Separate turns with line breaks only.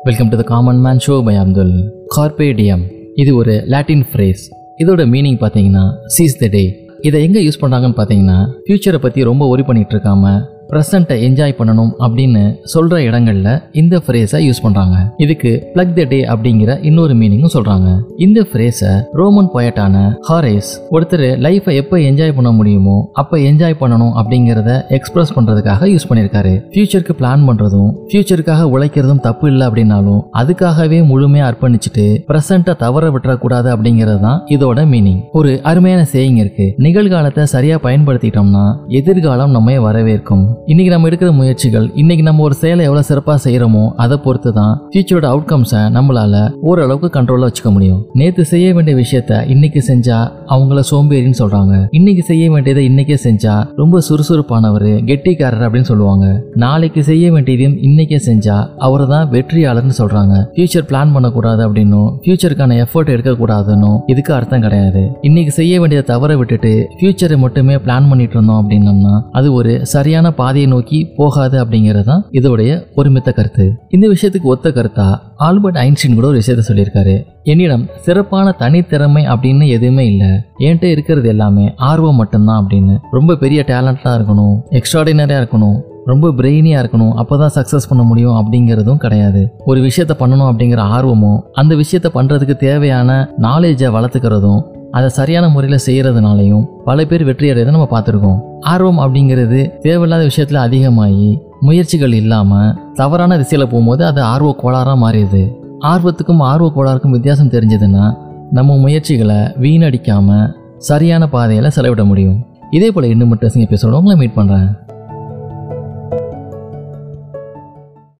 Welcome to the common man show by Abdul carpe diem இது ஒரு Latin phrase இதோட meaning பார்த்தீங்கன்னா seize the day இதை எங்கே யூஸ் பண்ணுறாங்கன்னு பார்த்தீங்கன்னா ஃப்யூச்சரை பற்றி ரொம்ப ஒரி பண்ணிகிட்டு இருக்காமல் ப்ரெசண்ட்டை என்ஜாய் பண்ணணும் அப்படின்னு சொல்கிற இடங்களில் இந்த ஃப்ரேஸை யூஸ் பண்ணுறாங்க இதுக்கு பிளக் த டே அப்படிங்கிற இன்னொரு மீனிங்கும் சொல்கிறாங்க இந்த ஃப்ரேஸை ரோமன் பொயட்டான ஹாரேஸ் ஒருத்தர் லைஃப்பை எப்போ என்ஜாய் பண்ண முடியுமோ அப்போ என்ஜாய் பண்ணணும் அப்படிங்கிறத எக்ஸ்பிரஸ் பண்ணுறதுக்காக யூஸ் பண்ணியிருக்காரு ஃப்யூச்சருக்கு பிளான் பண்ணுறதும் ஃப்யூச்சருக்காக உழைக்கிறதும் தப்பு இல்லை அப்படின்னாலும் அதுக்காகவே முழுமையாக அர்ப்பணிச்சுட்டு ப்ரெசண்ட்டை தவற விட்டுறக்கூடாது அப்படிங்கிறது தான் இதோட மீனிங் ஒரு அருமையான சேயிங் இருக்கு. நிகழ்காலத்தை சரியாக பயன்படுத்திட்டோம்னா எதிர்காலம் நம்மை வரவேற்கும். இன்னைக்கு நம்ம எடுக்கிற முயற்சிகள் இன்னைக்கு நம்ம ஒரு செயலை எவ்வளோ சிறப்பாக செய்கிறோமோ அதை பொறுத்து தான் ஃபியூச்சரோட அவுட்கம்ஸை நம்மளால ஓரளவுக்கு கண்ட்ரோலாக வச்சுக்க முடியும். நேற்று செய்ய வேண்டிய விஷயத்த இன்னைக்கு செஞ்சா அவங்கள சோம்பேறின்னு சொல்றாங்க. இன்னைக்கு செய்ய வேண்டியதை இன்னைக்கே செஞ்சா ரொம்ப சுறுசுறுப்பானவர் கெட்டிக்காரர் அப்படின்னு சொல்லுவாங்க. நாளைக்கு செய்ய வேண்டியதையும் இன்னைக்கே செஞ்சா அவர் தான் வெற்றியாளர்னு சொல்றாங்க. ஃபியூச்சர் பிளான் பண்ணக்கூடாது அப்படின்னும் ஃபியூச்சருக்கான எஃபர்ட் எடுக்கக்கூடாதுன்னு இதுக்கு அர்த்தம் கிடையாது. இன்னைக்கு செய்ய வேண்டியதை தவற விட்டுட்டு ஃபியூச்சரை மட்டுமே பிளான் பண்ணிட்டு இருந்தோம் அப்படின்னம்னா அது ஒரு சரியான பாதையை நோக்கி போகாது அப்படிங்கிறது தான் இதோடைய ஒருமித்த கருத்து. இந்த விஷயத்துக்கு ஒத்த கருத்தா ஆல்பர்ட் ஐன்ஸ்டீன் கூட ஒரு விஷயத்த சொல்லியிருக்காரு. என்னிடம் சிறப்பான தனித்திறமை அப்படின்னு எதுவுமே இல்லை. என்கிட்ட இருக்கிறது எல்லாமே ஆர்வம் மட்டும்தான் அப்படின்னு. ரொம்ப பெரிய டேலண்டாக இருக்கணும் எக்ஸ்ட்ராடினரியாக இருக்கணும் ரொம்ப பிரெயினியாக இருக்கணும் அப்போ தான் சக்ஸஸ் பண்ண முடியும் அப்படிங்கிறதும் கிடையாது. ஒரு விஷயத்த பண்ணணும் அப்படிங்கிற ஆர்வமும் அந்த விஷயத்த பண்ணுறதுக்கு தேவையான நாலேஜை வளர்த்துக்கிறதும் அதை சரியான முறையில் செய்கிறதுனாலையும் பல பேர் வெற்றி அடையதை நம்ம பார்த்துருக்கோம். ஆர்வம் அப்படிங்கிறது தேவையில்லாத விஷயத்தில் அதிகமாகி முயற்சிகள் இல்லாமல் தவறான திசையில் போகும்போது அது ஆர்வ கோளாறாக மாறிடுது. ஆர்வத்துக்கும் ஆர்வ கோளாறுக்கும் வித்தியாசம் தெரிஞ்சதுன்னா நம்ம முயற்சிகளை வீணடிக்காமல் சரியான பாதையில் செலவிட முடியும். இதே போல் இன்னும் மட்டும் எபிசோட உங்களை மீட் பண்ணுறேன்